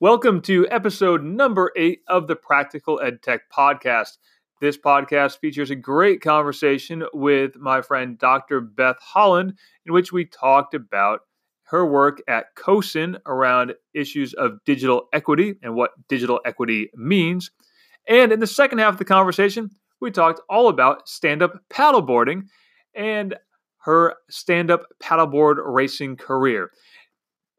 Welcome to episode number eight of the Practical EdTech podcast. This podcast features a great conversation with my friend Dr. Beth Holland, in which we talked about her work at CoSN around issues of digital equity and what digital equity means. And in the second half of the conversation, we talked all about stand up paddleboarding and her stand up paddleboard racing career.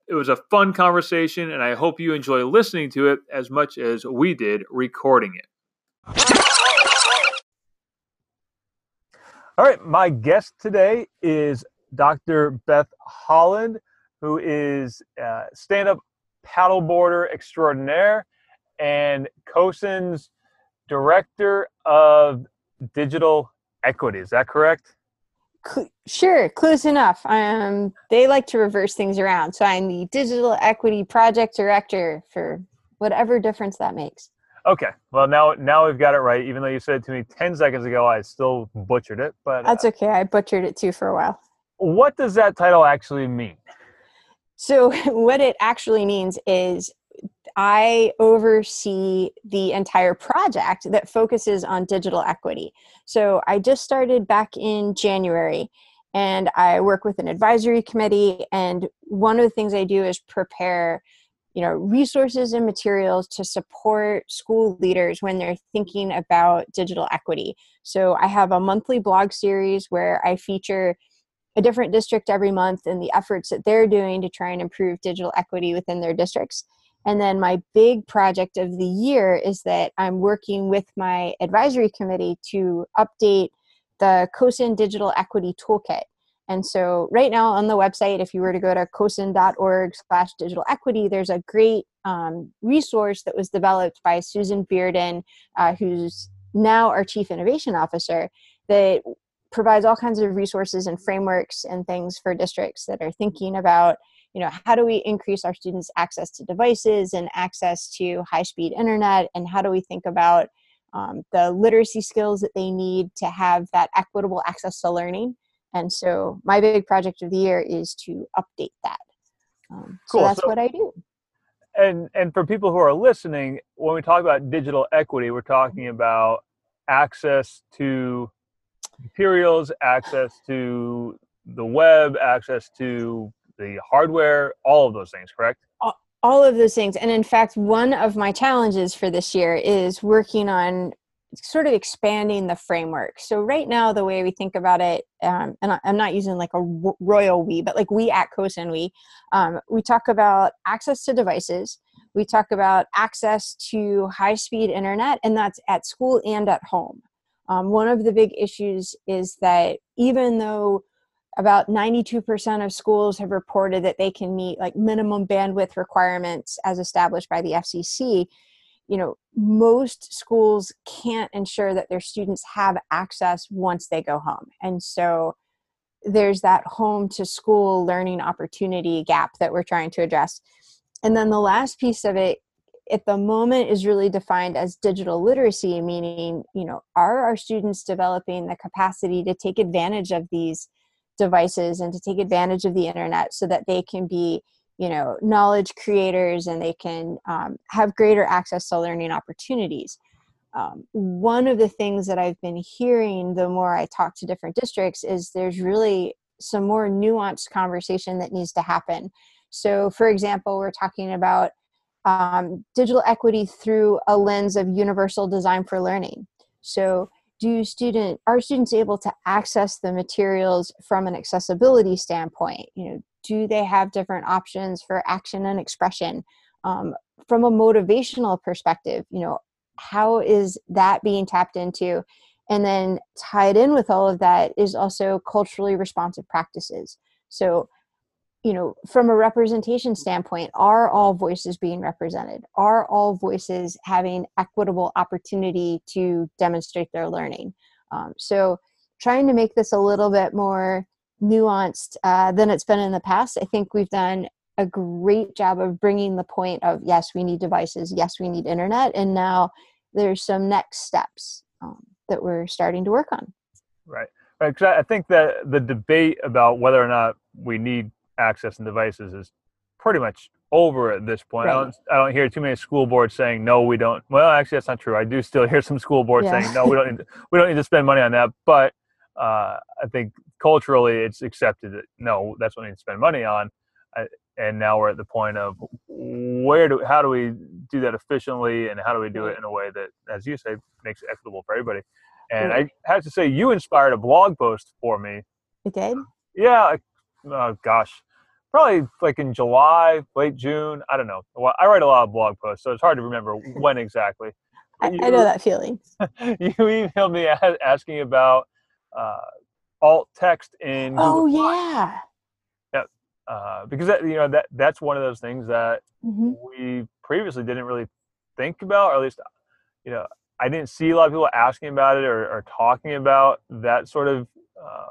It was a fun conversation, and I hope you enjoy listening to it as much as we did recording it. All right, my guest today is Dr. Beth Holland, who is stand up paddleboarder extraordinaire and CoSN's director of digital equity. Is that correct? Sure, close enough. Um, they like to reverse things around. So I'm the digital equity project director for whatever difference that makes. Okay. Well, now now we've got it right. Even though you said it to me ten seconds ago, I still butchered it. But that's uh, okay. I butchered it too for a while. What does that title actually mean? So what it actually means is I oversee the entire project that focuses on digital equity. So I just started back in January and I work with an advisory committee and one of the things I do is prepare you know resources and materials to support school leaders when they're thinking about digital equity. So I have a monthly blog series where I feature a different district every month and the efforts that they're doing to try and improve digital equity within their districts. And then my big project of the year is that I'm working with my advisory committee to update the CoSN Digital Equity Toolkit. And so right now on the website, if you were to go to cosn.org slash digital equity, there's a great um, resource that was developed by Susan Bearden, uh, who's now our Chief Innovation Officer, that provides all kinds of resources and frameworks and things for districts that are thinking about you know how do we increase our students access to devices and access to high speed internet? And how do we think about um, the literacy skills that they need to have that equitable access to learning? And so my big project of the year is to update that. Um, cool. so that's so, what i do. and and for people who are listening when we talk about digital equity we're talking about access to materials access to the web access to the hardware, all of those things, correct? All of those things. And in fact, one of my challenges for this year is working on sort of expanding the framework. So right now, the way we think about it, um, and I'm not using like a royal we, but like we at COSN, we, um, we talk about access to devices. We talk about access to high speed internet, and that's at school and at home. Um, one of the big issues is that even though about 92% of schools have reported that they can meet like minimum bandwidth requirements as established by the FCC. You know, most schools can't ensure that their students have access once they go home. And so there's that home to school learning opportunity gap that we're trying to address. And then the last piece of it at the moment is really defined as digital literacy meaning you know are our students developing the capacity to take advantage of these devices and to take advantage of the internet so that they can be you know knowledge creators and they can um, have greater access to learning opportunities. Um, one of the things that i've been hearing the more i talk to different districts is there's really some more nuanced conversation that needs to happen. So for example we're talking about um, digital equity through a lens of universal design for learning. So do student are students able to access the materials from an accessibility standpoint? You know do they have different options for action and expression? Um, from a motivational perspective you know how is that being tapped into? And then tied in with all of that is also culturally responsive practices. So you know from a representation standpoint are all voices being represented? Are all voices having equitable opportunity to demonstrate their learning? Um, so trying to make this a little bit more nuanced uh, than it's been in the past i think we've done a great job of bringing the point of yes we need devices yes we need internet and now there's some next steps um, that we're starting to work on. Right. Right i think that the debate about whether or not we need access and devices is pretty much over at this point. Right. I don't I don't hear too many school boards saying no, we don't. Well, actually, that's not true. I do still hear some school boards yeah. saying no, we don't need to, we don't need to spend money on that. But uh, I think culturally, it's accepted that no, that's what we need to spend money on. I, and now we're at the point of where do how do we do that efficiently and how do we do it in a way that, as you say, makes it equitable for everybody. And I have to say, you inspired a blog post for me. You did? Yeah. Oh gosh, probably like in July, late June. I don't know. I write a lot of blog posts, so it's hard to remember when exactly. I, you, I, know that feeling. you emailed me asking about uh, alt text in. Google oh yeah. Yeah, uh, because that you know that that's one of those things that mm-hmm. we previously didn't really think about, or at least you know I didn't see a lot of people asking about it or, or talking about that sort of uh,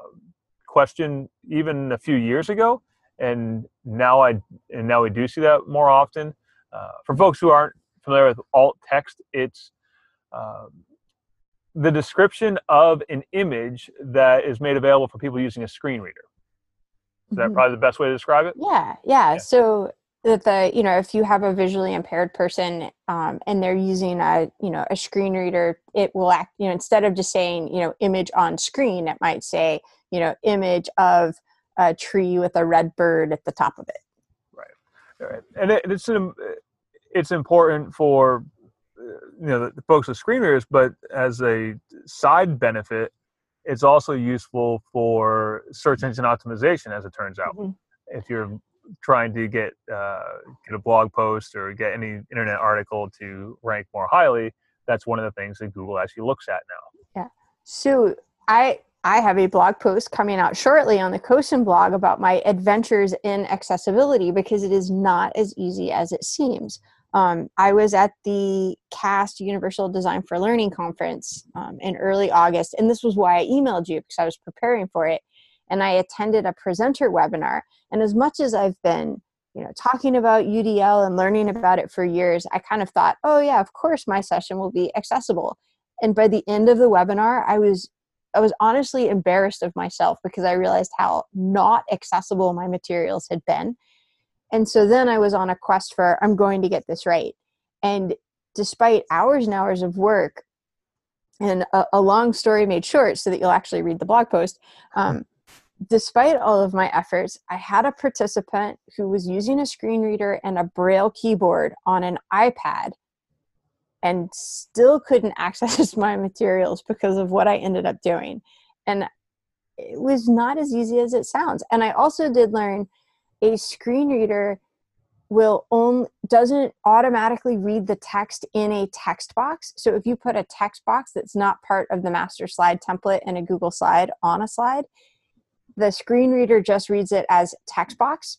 question even a few years ago and now I and now we do see that more often. Uh, for folks who aren't familiar with alt text, it's um, the description of an image that is made available for people using a screen reader. Is that mm-hmm. probably the best way to describe it? Yeah, yeah. yeah. So that the you know if you have a visually impaired person um, and they're using a you know a screen reader, it will act you know instead of just saying you know image on screen, it might say you know image of a tree with a red bird at the top of it. Right, right, and it, it's an, it's important for you know the, the folks with screen readers, but as a side benefit, it's also useful for search engine optimization, as it turns out. Mm-hmm. If you're trying to get uh, get a blog post or get any internet article to rank more highly, that's one of the things that Google actually looks at now. Yeah. So I I have a blog post coming out shortly on the CoSN blog about my adventures in accessibility because it is not as easy as it seems. Um, I was at the CAST Universal Design for Learning conference um, in early August, and this was why I emailed you because I was preparing for it. And I attended a presenter webinar. And as much as I've been, you know, talking about UDL and learning about it for years, I kind of thought, oh yeah, of course my session will be accessible. And by the end of the webinar, I was I was honestly embarrassed of myself because I realized how not accessible my materials had been. And so then I was on a quest for, I'm going to get this right. And despite hours and hours of work, and a, a long story made short so that you'll actually read the blog post, um, despite all of my efforts, I had a participant who was using a screen reader and a braille keyboard on an iPad and still couldn't access my materials because of what I ended up doing. And it was not as easy as it sounds. And I also did learn a screen reader will only doesn't automatically read the text in a text box. So if you put a text box that's not part of the master slide template in a Google slide on a slide, the screen reader just reads it as text box.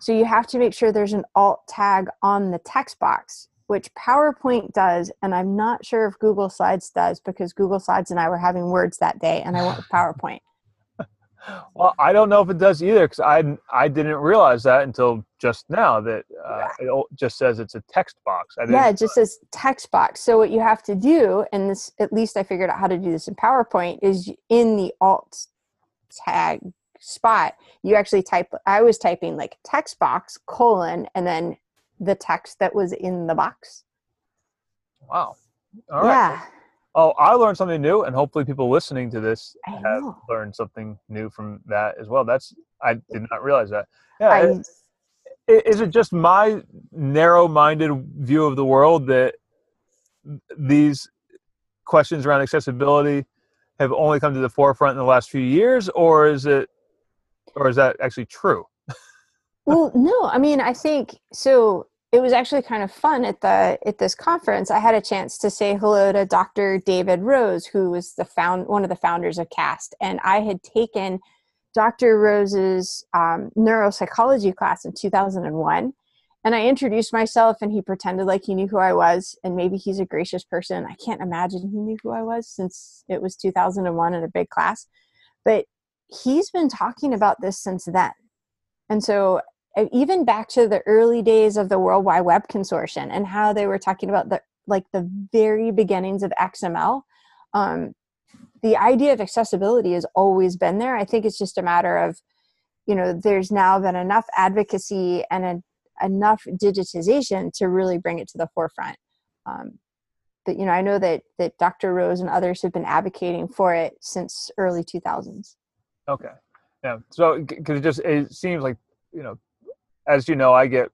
So you have to make sure there's an alt tag on the text box which PowerPoint does, and I'm not sure if Google Slides does because Google Slides and I were having words that day, and I went with PowerPoint. well, I don't know if it does either because I I didn't realize that until just now that uh, it just says it's a text box. yeah, it just says text box. So what you have to do, and this at least I figured out how to do this in PowerPoint, is in the alt tag spot you actually type i was typing like text box colon and then the text that was in the box. Wow. All right. Yeah. Oh, I learned something new, and hopefully, people listening to this I have know. learned something new from that as well. That's I did not realize that. Yeah. I, is it just my narrow-minded view of the world that these questions around accessibility have only come to the forefront in the last few years, or is it, or is that actually true? well, no, I mean, I think so. It was actually kind of fun at the at this conference. I had a chance to say hello to Dr. David Rose, who was the found one of the founders of CAST, and I had taken Dr. Rose's um, neuropsychology class in 2001. And I introduced myself, and he pretended like he knew who I was. And maybe he's a gracious person. I can't imagine he knew who I was since it was 2001 in a big class. But he's been talking about this since then. And so even back to the early days of the World Wide Web Consortium and how they were talking about the like the very beginnings of XML. Um, the idea of accessibility has always been there. I think it's just a matter of, you know, there's now been enough advocacy and a, enough digitization to really bring it to the forefront. Um, but you know, I know that that Dr. Rose and others have been advocating for it since early 2000s. Okay, yeah. So because it just it seems like you know, as you know, I get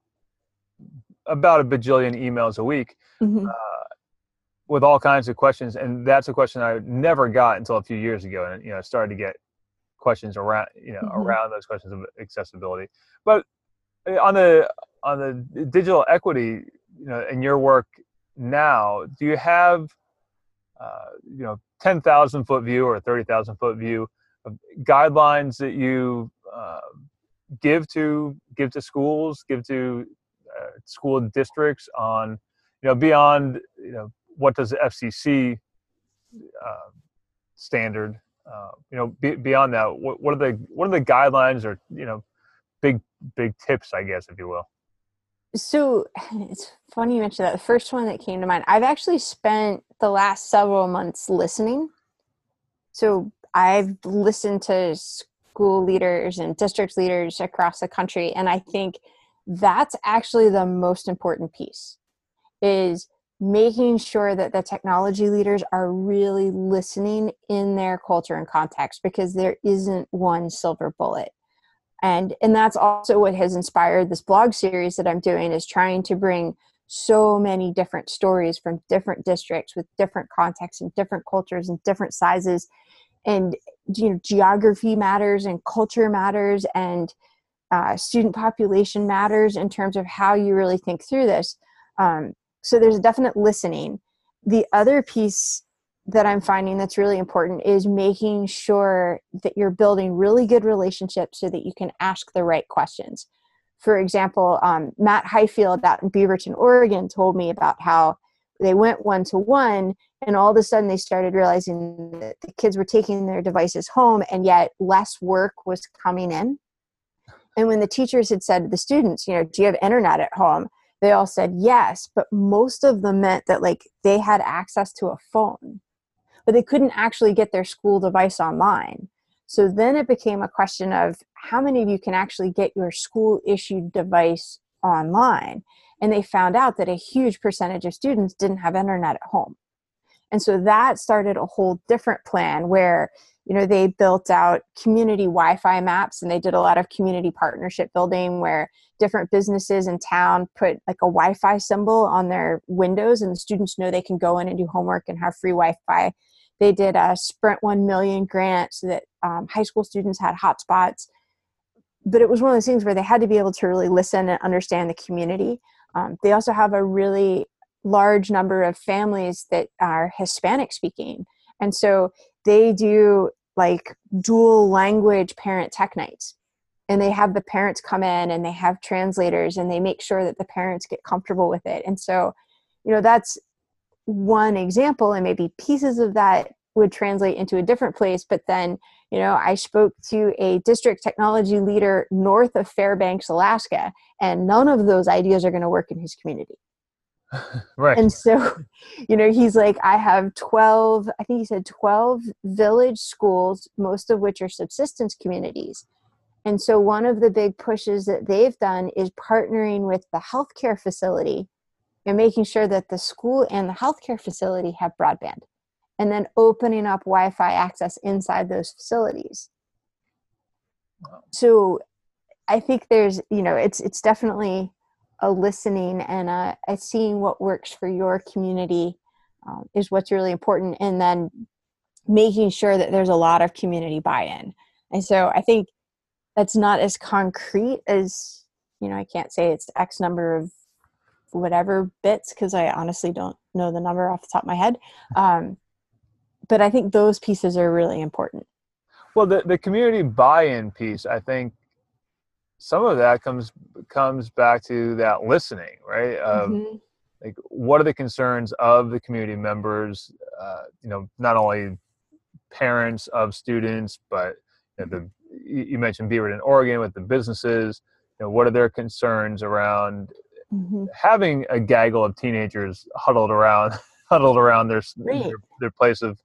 about a bajillion emails a week. Mm-hmm. Uh, with all kinds of questions, and that's a question I never got until a few years ago, and you know, I started to get questions around you know mm-hmm. around those questions of accessibility. But eh, on the on the digital equity, you know, in your work now, do you have uh, you know ten thousand foot view or thirty thousand foot view of guidelines that you uh, give to give to schools, give to uh, school districts on you know beyond you know what does the FCC uh, standard? Uh, you know, be, beyond that, what, what are the what are the guidelines or you know, big big tips, I guess, if you will. So it's funny you mentioned that. The first one that came to mind, I've actually spent the last several months listening. So I've listened to school leaders and district leaders across the country, and I think that's actually the most important piece is making sure that the technology leaders are really listening in their culture and context because there isn't one silver bullet. And and that's also what has inspired this blog series that i'm doing is trying to bring so many different stories from different districts with different contexts and different cultures and different sizes. And you know geography matters and culture matters and uh, student population matters in terms of how you really think through this. Um, so there's a definite listening. The other piece that i'm finding that's really important is making sure that you're building really good relationships so that you can ask the right questions. For example um, matt highfield out in beaverton oregon told me about how they went one to one and all of a sudden they started realizing that the kids were taking their devices home and yet less work was coming in. And when the teachers had said to the students you know do you have internet at home? they all said yes but most of them meant that like they had access to a phone but they couldn't actually get their school device online. So then it became a question of how many of you can actually get your school issued device online and they found out that a huge percentage of students didn't have internet at home. And so that started a whole different plan where you know they built out community wi-fi maps and they did a lot of community partnership building where different businesses in town put like a wi-fi symbol on their windows and the students know they can go in and do homework and have free wi-fi. They did a sprint 1 million grant so that um, high school students had hotspots. But it was one of those things where they had to be able to really listen and understand the community um, they also have a really large number of families that are hispanic speaking. And so they do like dual language parent tech nights. And they have the parents come in and they have translators and they make sure that the parents get comfortable with it. And so you know that's one example and maybe pieces of that would translate into a different place but then you know i spoke to a district technology leader north of fairbanks alaska and none of those ideas are going to work in his community right. And so, you know, he's like, I have 12, I think he said 12 village schools, most of which are subsistence communities. And so, one of the big pushes that they've done is partnering with the healthcare facility and making sure that the school and the healthcare facility have broadband and then opening up Wi Fi access inside those facilities. Wow. So, I think there's, you know, it's it's definitely a listening and a, a seeing what works for your community um, is what's really important and then making sure that there's a lot of community buy-in and so i think that's not as concrete as you know i can't say it's x number of whatever bits because i honestly don't know the number off the top of my head um, but i think those pieces are really important well the, the community buy-in piece i think some of that comes comes back to that listening, right? Of mm-hmm. like, what are the concerns of the community members? Uh, you know, not only parents of students, but you, know, the you mentioned Beaverton, Oregon, with the businesses. You know, what are their concerns around mm-hmm. having a gaggle of teenagers huddled around huddled around their, their, their place of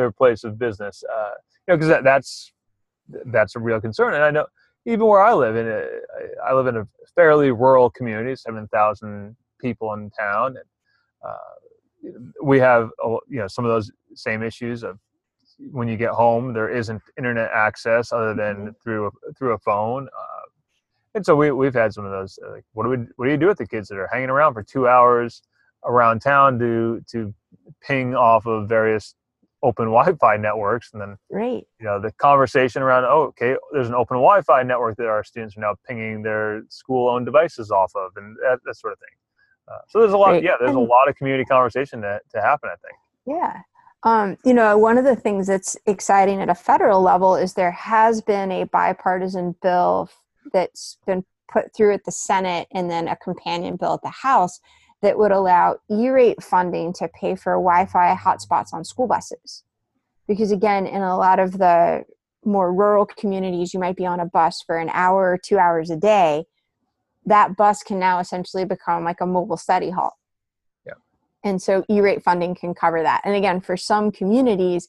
their place of business? Uh, you know, because that, that's that's a real concern, and I know even where I live in a, I live in a fairly rural community, seven thousand people in town, and uh, we have you know some of those same issues of when you get home there isn't internet access other than mm-hmm. through a, through a phone. Uh, and so we we've had some of those. Uh, like, what do we what do you do with the kids that are hanging around for two hours around town to to ping off of various open Wi-Fi networks, and then right, you know, the conversation around, oh, okay, there's an open Wi-Fi network that our students are now pinging their school-owned devices off of, and that, that sort of thing. Uh, so there's a lot, right. yeah, there's and, a lot of community conversation to to happen. I think. Yeah. Um, you know, one of the things that's exciting at a federal level is there has been a bipartisan bill that's been put through at the Senate and then a companion bill at the House that would allow E-rate funding to pay for Wi-Fi hotspots on school buses. Because again, in a lot of the more rural communities, you might be on a bus for an hour or two hours a day. That bus can now essentially become like a mobile study hall. Yeah. And so E-rate funding can cover that. And again, for some communities,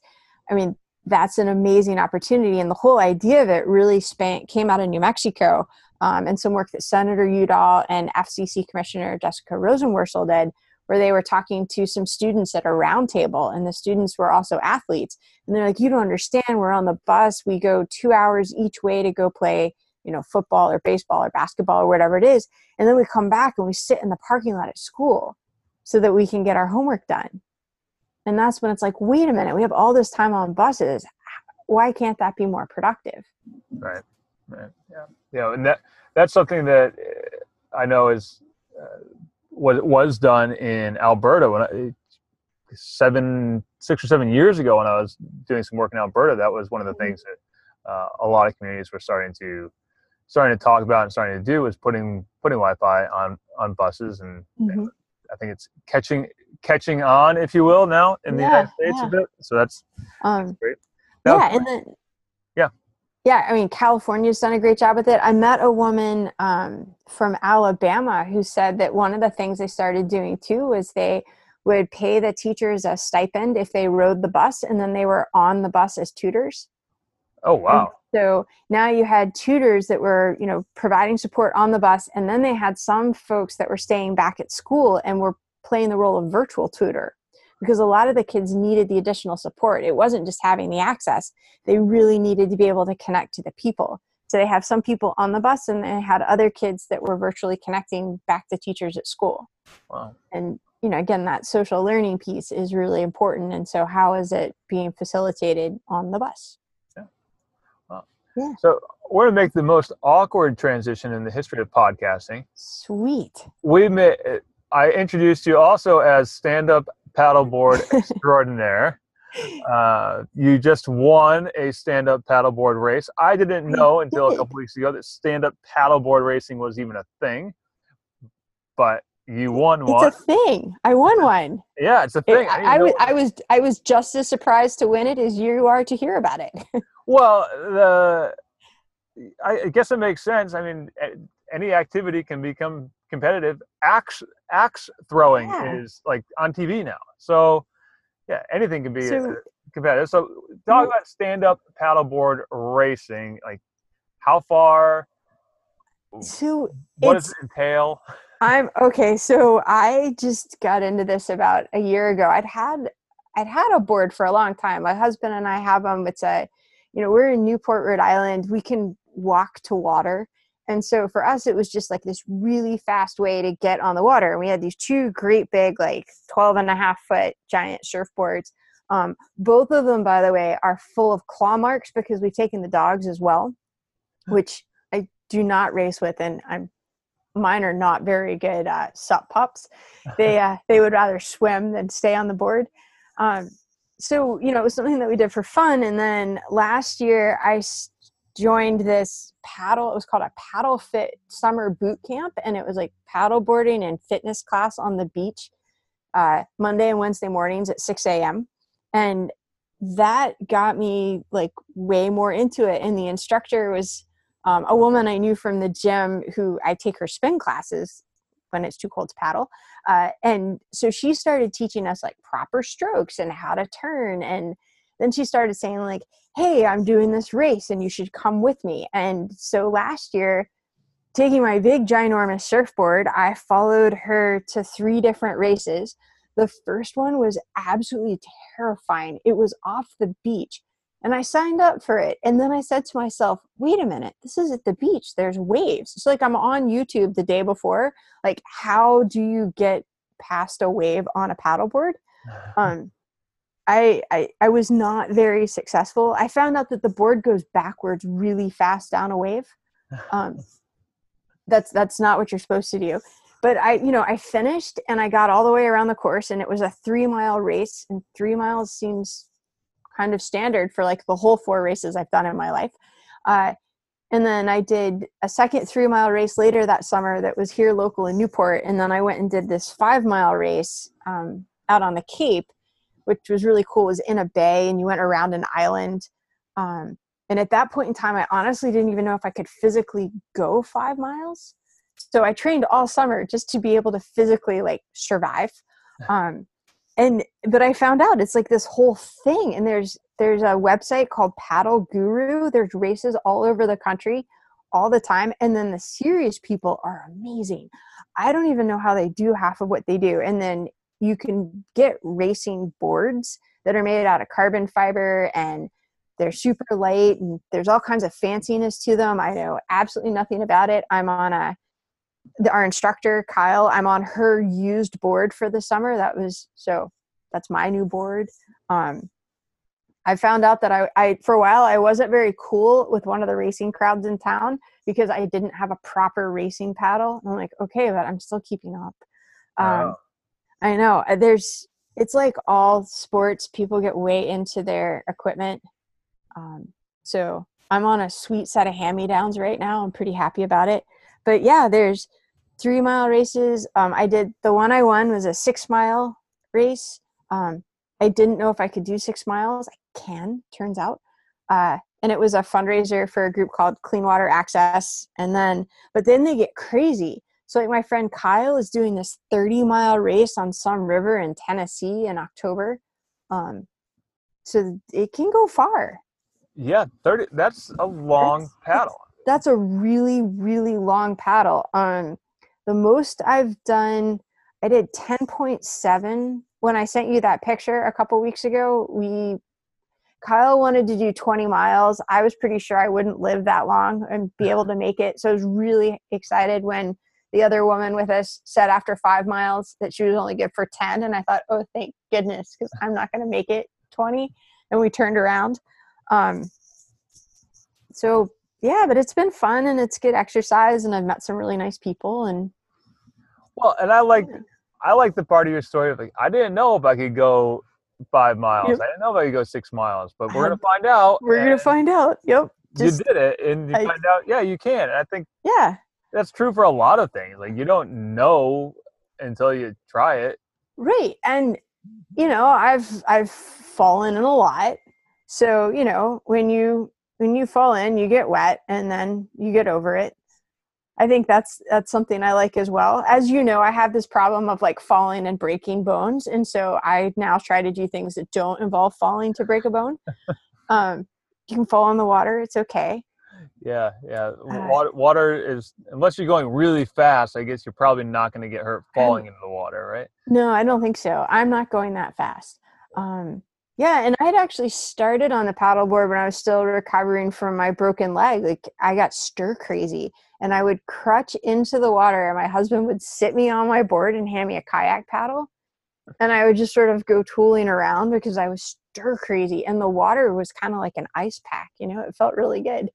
I mean, that's an amazing opportunity. And the whole idea of it really span- came out of New Mexico um, and some work that Senator Udall and FCC Commissioner Jessica Rosenworcel did, where they were talking to some students at a roundtable, and the students were also athletes. And they're like, "You don't understand. We're on the bus. We go two hours each way to go play, you know, football or baseball or basketball or whatever it is, and then we come back and we sit in the parking lot at school so that we can get our homework done." And that's when it's like, wait a minute, we have all this time on buses. Why can't that be more productive? Right. Right. Yeah. Yeah. And that that's something that uh, I know is uh, what was done in Alberta when I, seven, six or seven years ago when I was doing some work in Alberta. That was one of the mm-hmm. things that uh, a lot of communities were starting to starting to talk about and starting to do was putting putting Wi-Fi on on buses and, mm-hmm. and I think it's catching catching on, if you will, now in the yeah, United States yeah. a bit. So that's, um, that's great. Now, yeah, and then yeah, I mean, California's done a great job with it. I met a woman um, from Alabama who said that one of the things they started doing too was they would pay the teachers a stipend if they rode the bus and then they were on the bus as tutors. Oh, wow. And so now you had tutors that were, you know, providing support on the bus and then they had some folks that were staying back at school and were playing the role of virtual tutor because a lot of the kids needed the additional support. It wasn't just having the access, they really needed to be able to connect to the people. So they have some people on the bus and they had other kids that were virtually connecting back to teachers at school. Wow. And you know, again, that social learning piece is really important. And so how is it being facilitated on the bus? Yeah. Wow. Yeah. So we're going to make the most awkward transition in the history of podcasting. Sweet. We met, I introduced you also as stand-up paddleboard extraordinaire. Uh, you just won a stand-up paddleboard race. I didn't know until a couple weeks ago that stand-up paddleboard racing was even a thing, but you won one. It's a thing. I won one. Yeah, it's a thing. I, I, I was, I was, I was just as surprised to win it as you are to hear about it. well, the, I guess it makes sense. I mean, any activity can become competitive. Axe axe throwing yeah. is like on TV now. So yeah, anything can be so, competitive. So talk mm-hmm. about stand up paddleboard racing. Like how far? So what does it entail? I'm okay. So I just got into this about a year ago. I'd had I'd had a board for a long time. My husband and I have them. It's a, you know, we're in Newport, Rhode Island. We can walk to water. And so for us, it was just like this really fast way to get on the water. And we had these two great big, like 12 and a half foot giant surfboards. Um, both of them, by the way, are full of claw marks because we've taken the dogs as well, which I do not race with. And I'm mine are not very good uh, sup pups. They uh, they would rather swim than stay on the board. Um, so you know it was something that we did for fun. And then last year I joined this paddle it was called a paddle fit summer boot camp and it was like paddle boarding and fitness class on the beach uh, monday and wednesday mornings at 6 a.m and that got me like way more into it. And the instructor was um, a woman i knew from the gym who i take her spin classes when it's too cold to paddle uh, and so she started teaching us like proper strokes and how to turn and then she started saying like hey i'm doing this race and you should come with me and so last year taking my big ginormous surfboard i followed her to three different races the first one was absolutely terrifying it was off the beach and I signed up for it. And then I said to myself, wait a minute, this is at the beach. There's waves. It's like I'm on YouTube the day before. Like, how do you get past a wave on a paddleboard? Um, I, I I was not very successful. I found out that the board goes backwards really fast down a wave. Um, that's that's not what you're supposed to do. But I, you know, I finished and I got all the way around the course, and it was a three mile race. And three miles seems kind of standard for like the whole four races I've done in my life. Uh, and then I did a second three mile race later that summer that was here local in Newport. And then I went and did this five mile race um, out on the Cape, which was really cool. It was in a bay and you went around an island. Um, and at that point in time, I honestly didn't even know if I could physically go five miles. So I trained all summer just to be able to physically like survive. Um, and but i found out it's like this whole thing and there's there's a website called paddle guru there's races all over the country all the time and then the serious people are amazing i don't even know how they do half of what they do and then you can get racing boards that are made out of carbon fiber and they're super light and there's all kinds of fanciness to them i know absolutely nothing about it i'm on a the, our instructor Kyle, I'm on her used board for the summer. That was so that's my new board. Um, I found out that I, I for a while I wasn't very cool with one of the racing crowds in town because I didn't have a proper racing paddle. I'm like, okay, but I'm still keeping up. Um, I know uh, there's it's like all sports. People get way into their equipment. Um, so I'm on a sweet set of hand me downs right now. I'm pretty happy about it but yeah, there's three mile races. Um, I did the one I won was a six mile race. Um, I didn't know if I could do six miles. I can, turns out. Uh, and it was a fundraiser for a group called Clean Water Access. And then, but then they get crazy. So, like, my friend Kyle is doing this 30 mile race on some river in Tennessee in October. Um, so it can go far. Yeah, 30, that's a long that's, paddle. that's a really really long paddle. Um the most i've done i did 10.7 when i sent you that picture a couple weeks ago we kyle wanted to do 20 miles. I was pretty sure i wouldn't live that long and be able to make it. So i was really excited when the other woman with us said after five miles that she was only good for 10 and i thought oh thank goodness because i'm not going to make it 20 and we turned around um, so yeah, but it's been fun and it's good exercise and I've met some really nice people and well, and I like I like the part of your story of like I didn't know if I could go five miles. Yep. I didn't know if I could go six miles, but we're gonna find out. We're gonna find out. Yep. Just, you did it, and you I, find out. Yeah, you can. And I think. Yeah. That's true for a lot of things. Like you don't know until you try it. Right, and you know I've I've fallen in a lot. So you know when you when you fall in you get wet and then you get over it i think that's that's something i like as well as you know i have this problem of like falling and breaking bones and so i now try to do things that don't involve falling to break a bone um, you can fall in the water it's okay yeah yeah uh, water, water is unless you're going really fast i guess you're probably not going to get hurt falling into the water right no i don't think so i'm not going that fast um, yeah, and I had actually started on the paddleboard when I was still recovering from my broken leg. Like I got stir crazy and I would crutch into the water and my husband would sit me on my board and hand me a kayak paddle. And I would just sort of go tooling around because I was stir crazy and the water was kind of like an ice pack, you know, it felt really good.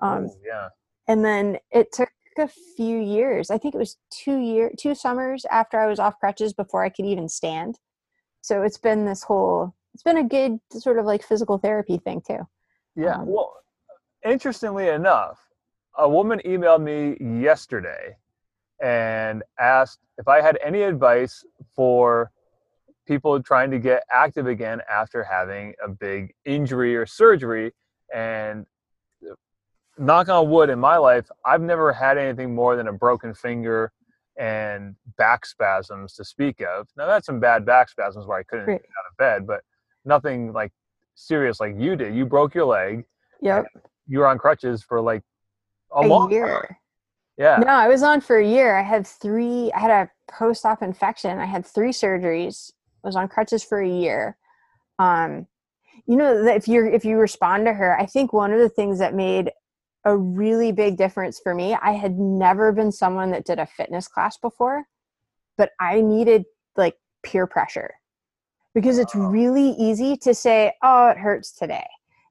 Um, oh, yeah. And then it took a few years. I think it was two year, two summers after I was off crutches before I could even stand. So it's been this whole it's been a good sort of like physical therapy thing too. Yeah. Um, well, interestingly enough, a woman emailed me yesterday and asked if I had any advice for people trying to get active again after having a big injury or surgery. And knock on wood, in my life, I've never had anything more than a broken finger and back spasms to speak of. Now, that's some bad back spasms where I couldn't right. get out of bed, but nothing like serious like you did. You broke your leg. Yep. You were on crutches for like a, A long year. time. Yeah. No, I was on for a year. I had three. I had a post-op infection. I had three surgeries. I was on crutches for a year. Um, you know, if you're if you respond to her, I think one of the things that made a really big difference for me. I had never been someone that did a fitness class before, but I needed like peer pressure because it's really easy to say, "Oh, it hurts today."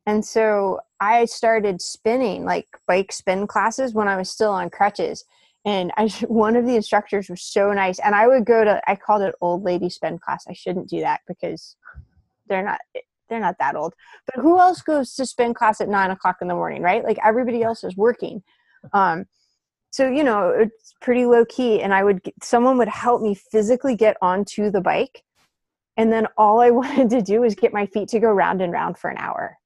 And so I started spinning like bike spin classes when I was still on crutches. And I, one of the instructors was so nice. And I would go to, I called it old lady spin class. I shouldn't do that because they're not, they're not that old. But who else goes to spin class at nine o'clock in the morning, right? Like everybody else is working. Um, so, you know, it's pretty low key. And I would, get, someone would help me physically get onto the bike. And then all I wanted to do was get my feet to go round and round for an hour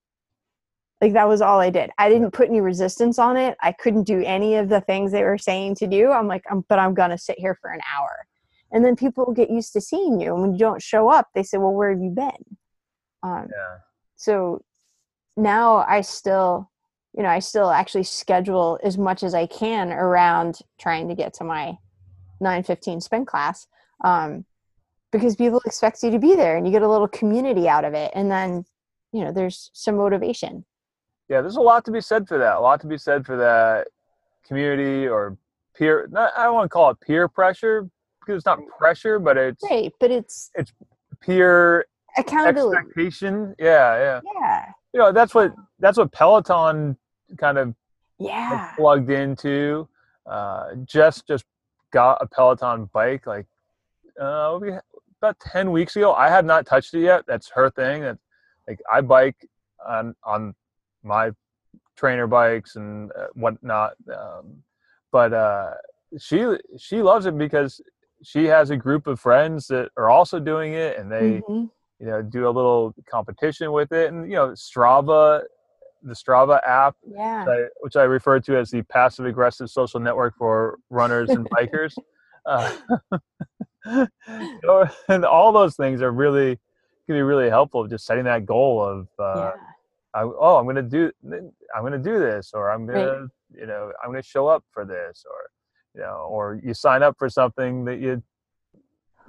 like that was all i did i didn't put any resistance on it i couldn't do any of the things they were saying to do i'm like I'm, but i'm gonna sit here for an hour and then people get used to seeing you and when you don't show up they say well where have you been um, Yeah. so now i still you know i still actually schedule as much as i can around trying to get to my 915 spin class um, because people expect you to be there and you get a little community out of it and then you know there's some motivation Yeah, there's a lot to be said for that. A lot to be said for that community or peer. Not, I don't want to call it peer pressure because it's not pressure, but it's right but it's peer accountability expectation. Yeah, yeah. yeah You know, that's what that's what Peloton kind of yeah plugged into. Uh, Jess just got a Peloton bike like uh, about ten weeks ago. I have not touched it yet. That's her thing. That like I bike on on my trainer bikes and uh, whatnot. Um, but uh, she she loves it because she has a group of friends that are also doing it, and they Mhm. You know do a little competition with it, and you know Strava, the Strava app yeah which I, which I refer to as the passive aggressive social network for runners and bikers. Uh, you know, and all those things are really can be really helpful. Just setting that goal of, uh, yeah I, oh, I'm to do, I'm going to do this, or I'm going to, you know, I'm to show up for this, or you know, or you sign up for something that you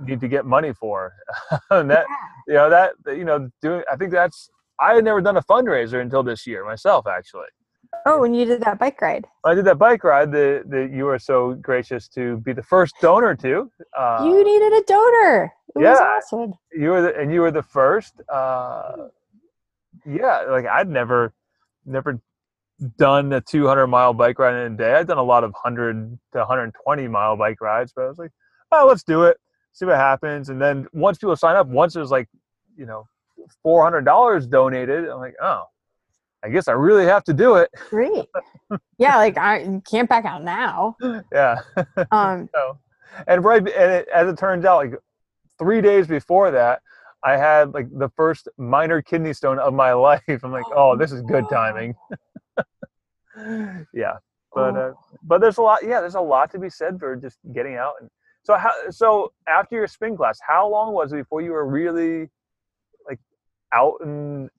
need to get money for, and that you know that you know doing. I think that's. I had never done a fundraiser until this year myself, actually. oh when you did that bike ride I did that bike ride that, that you were so gracious to be the first donor to. Uh, you needed a donor it was yeah. awesome you were the, and you were the first. Uh, yeah, like I'd never, never done a 200 mile bike ride in a day. I'd done a lot of 100 to 120 mile bike rides, but I was like, oh, let's do it, see what happens. And then once people sign up, once there's like, you know, $400 donated, I'm like, oh, I guess I really have to do it. great yeah like i can't back out now yeah. um So, and right, and it, as it turns out, like three days before that, I had like the first minor kidney stone of my life. I'm like, oh, this is good timing. yeah, but uh, but there's a lot. Yeah, there's a lot to be said for just getting out. And so how? So after your spin class, how long was it before you were really like out and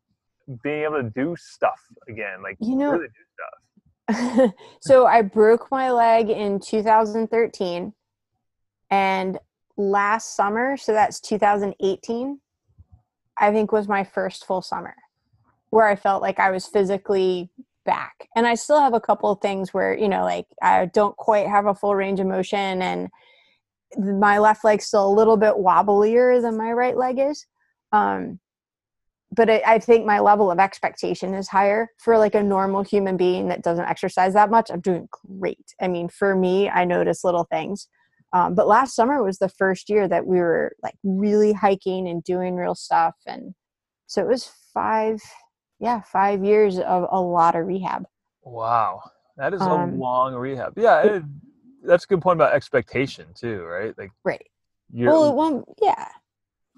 being able to do stuff again? Like you know really do stuff. so I broke my leg in 2013 and last summer, so that's 2018, I think was my first full summer where I felt like I was physically back. And I still have a couple of things where, you know, like I don't quite have a full range of motion and my left leg's still a little bit wobblier than my right leg is. Um, but I, I think my level of expectation is higher for like a normal human being that doesn't exercise that much. I'm doing great. I mean, for me, I notice little things. Um, but last summer was the first year that we were like really hiking and doing real stuff, and so it was five, yeah, five years of a lot of rehab. Wow, that is Um, a long rehab. Yeah, it, that's a good point about expectation too, right? Like Right. Well, it won't. Yeah.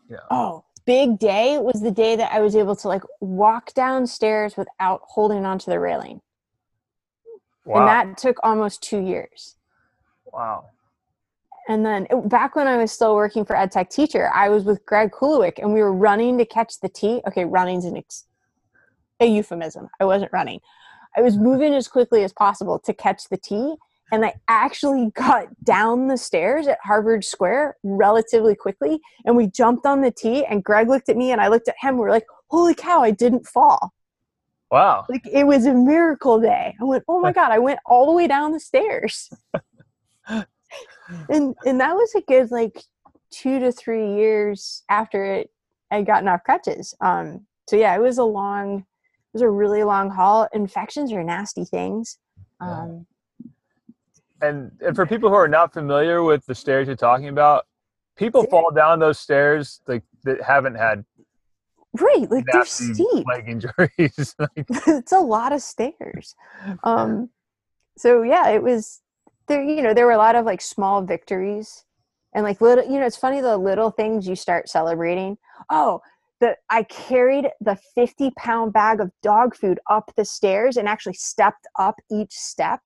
Yeah. Oh, big day was the day that I was able to like walk downstairs without holding onto the railing, wow, and that took almost two years. wow, And then it- back when I was still working for EdTech teacher, I was with Greg Kulowiec and we were running to catch the T. Okay, running's an ex- a euphemism. I wasn't running. I was moving as quickly as possible to catch the T. And I actually got down the stairs at Harvard Square relatively quickly. And we jumped on the T, and Greg looked at me, and I looked at him. We are like, holy cow, I didn't fall. Wow. Like it was a miracle day. I went, oh my God, I went all the way down the stairs. and and that was a good like two to three years after it I'd gotten off crutches. Um so yeah, it was a long it was a really long haul. Infections are nasty things. Um and and for people who are not familiar with the stairs you're talking about, people fall down those stairs like that haven't had right like they're steep. leg injuries it's a lot of stairs. Um so yeah it was there you know there were a lot of like small victories and like little you know it's funny the little things you start celebrating. Oh the i carried the 50 pound bag of dog food up the stairs and actually stepped up each step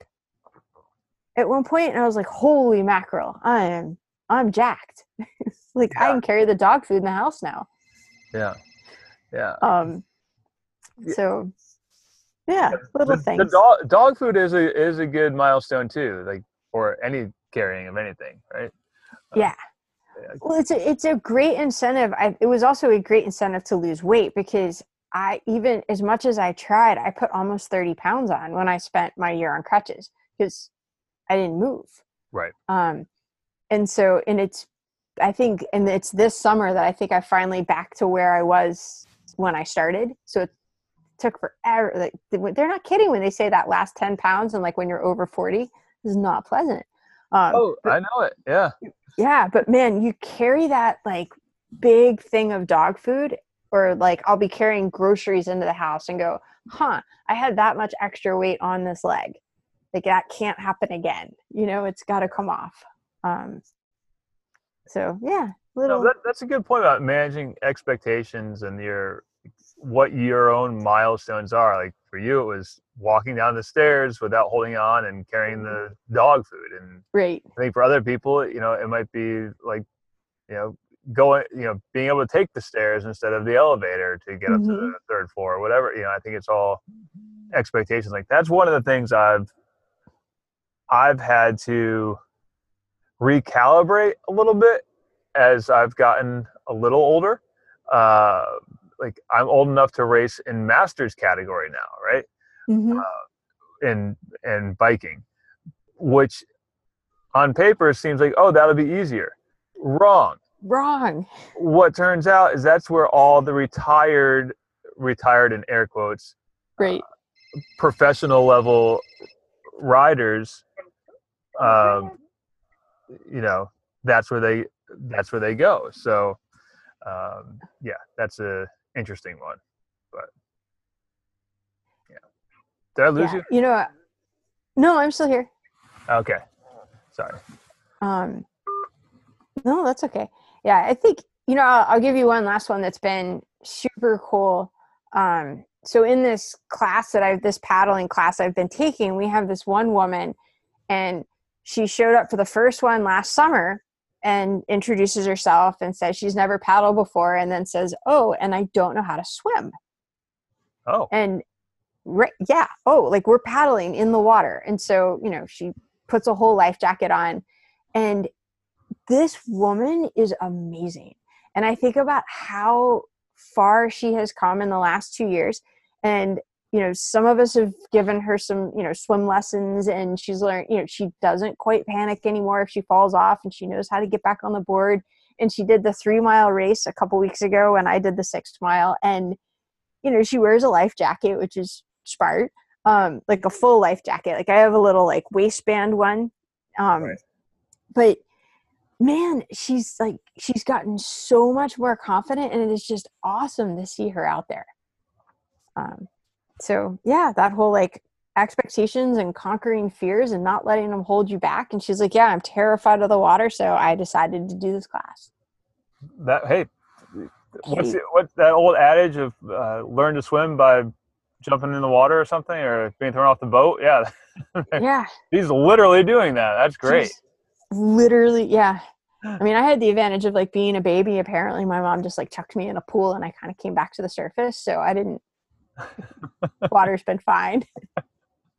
at one point and i was like holy mackerel i am i'm jacked like yeah. i can carry the dog food in the house now yeah yeah. Um. So, yeah, little the, things. The dog, dog food is a is a good milestone too, like for any carrying of anything, right? Um, yeah. Well, it's a it's a great incentive. I, it was also a great incentive to lose weight because I even as much as I tried, I put almost thirty pounds on when I spent my year on crutches because I didn't move. Right. Um, and so and it's I think and it's this summer that I think I finally back to where I was when I started. So it took forever. Like they're not kidding when they say that last 10 pounds and like when you're over 40 is not pleasant. Um, oh, but, I know it. Yeah. Yeah. But man, you carry that like big thing of dog food or like I'll be carrying groceries into the house and go, huh, I had that much extra weight on this leg. Like that can't happen again. You know, it's got to come off. Um, so yeah, little. No, that, that's a good point about managing expectations and your what your own milestones are. Like for you, it was walking down the stairs without holding on and carrying the dog food. And right. I think for other people, you know, it might be like, you know, going, you know, being able to take the stairs instead of the elevator to get mm-hmm. up to mm-hmm. the third floor or whatever. You know, I think it's all expectations. Like that's one of the things I've I've had to recalibrate a little bit as I've gotten a little older. Uh, like I'm old enough to race in masters category now, right? Mm-hmm. Uh, in in biking, which on paper seems like oh that'll be easier. Wrong. Wrong. What turns out is that's where all the retired, retired in air quotes, right, uh, professional level riders, um, you know, that's where they that's where they go. So um, yeah, that's a interesting one. But yeah, did I lose yeah. you? You know, no, I'm still here. Okay, sorry. Um, no, that's okay. Yeah, I think you know I'll, I'll give you one last one that's been super cool. Um, so in this class that I've this paddling class I've been taking, we have this one woman, and she showed up for the first one last summer and introduces herself and says she's never paddled before and then says oh and i don't know how to swim. Oh. And right yeah oh like we're paddling in the water. And so you know she puts a whole life jacket on. And this woman is amazing. And i think about how far she has come in the last two years. And you know some of us have given her some you know swim lessons and she's learned you know she doesn't quite panic anymore if she falls off and she knows how to get back on the board. And she did the three mile race a couple weeks ago and i did the six mile. And you know she wears a life jacket which is smart um like a full life jacket. Like i have a little like waistband one um right. but man she's like she's gotten so much more confident and it is just awesome to see her out there. Um so yeah that whole like expectations and conquering fears and not letting them hold you back. And she's like yeah i'm terrified of the water so i decided to do this class. That hey what's the, what's that old adage of uh, learn to swim by jumping in the water or something or being thrown off the boat? Yeah. Yeah. He's literally doing that. That's great. She's literally yeah. I mean i had the advantage of like being a baby. Apparently my mom just like chucked me in a pool and i kind of came back to the surface so i didn't Water's been fine.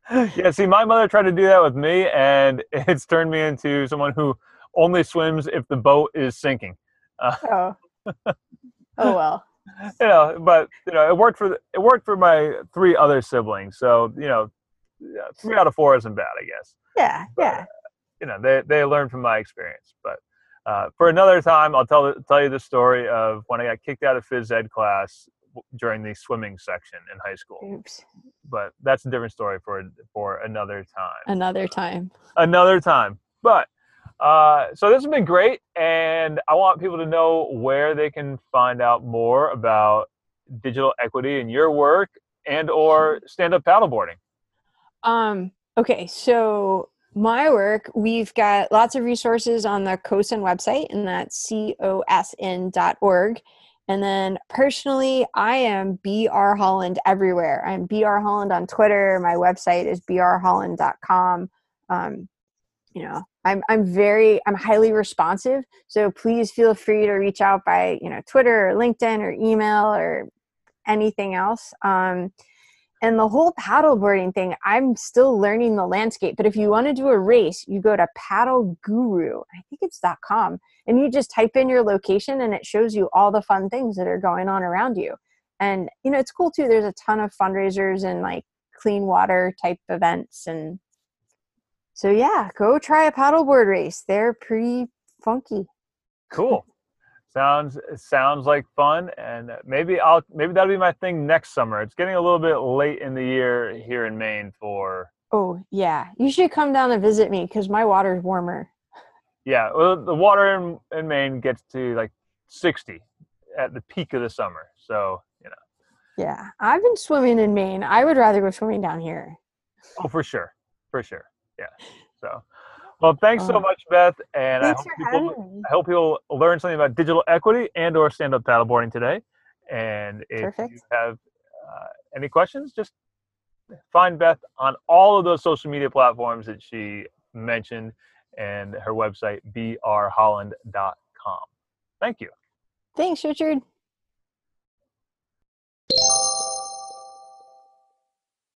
yeah, see, my mother tried to do that with me, and it's turned me into someone who only swims if the boat is sinking. Uh, oh. oh well. You know, but you know, it worked for the, it worked for my three other siblings. So you know, three out of four isn't bad, I guess. Yeah, but, yeah. You know, they they learned from my experience. But uh, for another time, I'll tell tell you the story of when I got kicked out of phys ed class during the swimming section in high school. Oops. But that's a different story for for another time. Another time. Another time. But uh, so this has been great, and I want people to know where they can find out more about digital equity and your work and or stand up paddleboarding. Um. Okay. So my work, we've got lots of resources on the CoSN website, and that's cosn.org. And then personally, I am BR Holland everywhere. I'm BR Holland on Twitter. My website is brholland.com. Um, you know, I'm I'm very I'm highly responsive. So please feel free to reach out by you know Twitter or LinkedIn or email or anything else. Um, and the whole paddleboarding thing, I'm still learning the landscape. But if you want to do a race, you go to paddle guru, I think it's .com, and you just type in your location and it shows you all the fun things that are going on around you. And you know, it's cool too. There's a ton of fundraisers and like clean water type events and so yeah, go try a paddleboard race. They're pretty funky. Cool. Sounds sounds like fun, and maybe I'll maybe that'll be my thing next summer. It's getting a little bit late in the year here in Maine for. Oh yeah, you should come down and visit me because my water's warmer. Yeah, well, the water in, in Maine gets to like sixty at the peak of the summer, so you know. Yeah, I've been swimming in Maine. I would rather go swimming down here. Oh, for sure, for sure. Yeah. So. Well, thanks so oh. much, Beth, and I hope, people, I hope, learn something about digital equity and or stand-up paddleboarding today. And if Perfect. you have uh, any questions, just find Beth on all of those social media platforms that she mentioned and her website, brholland.com. Thank you. Thanks, Richard.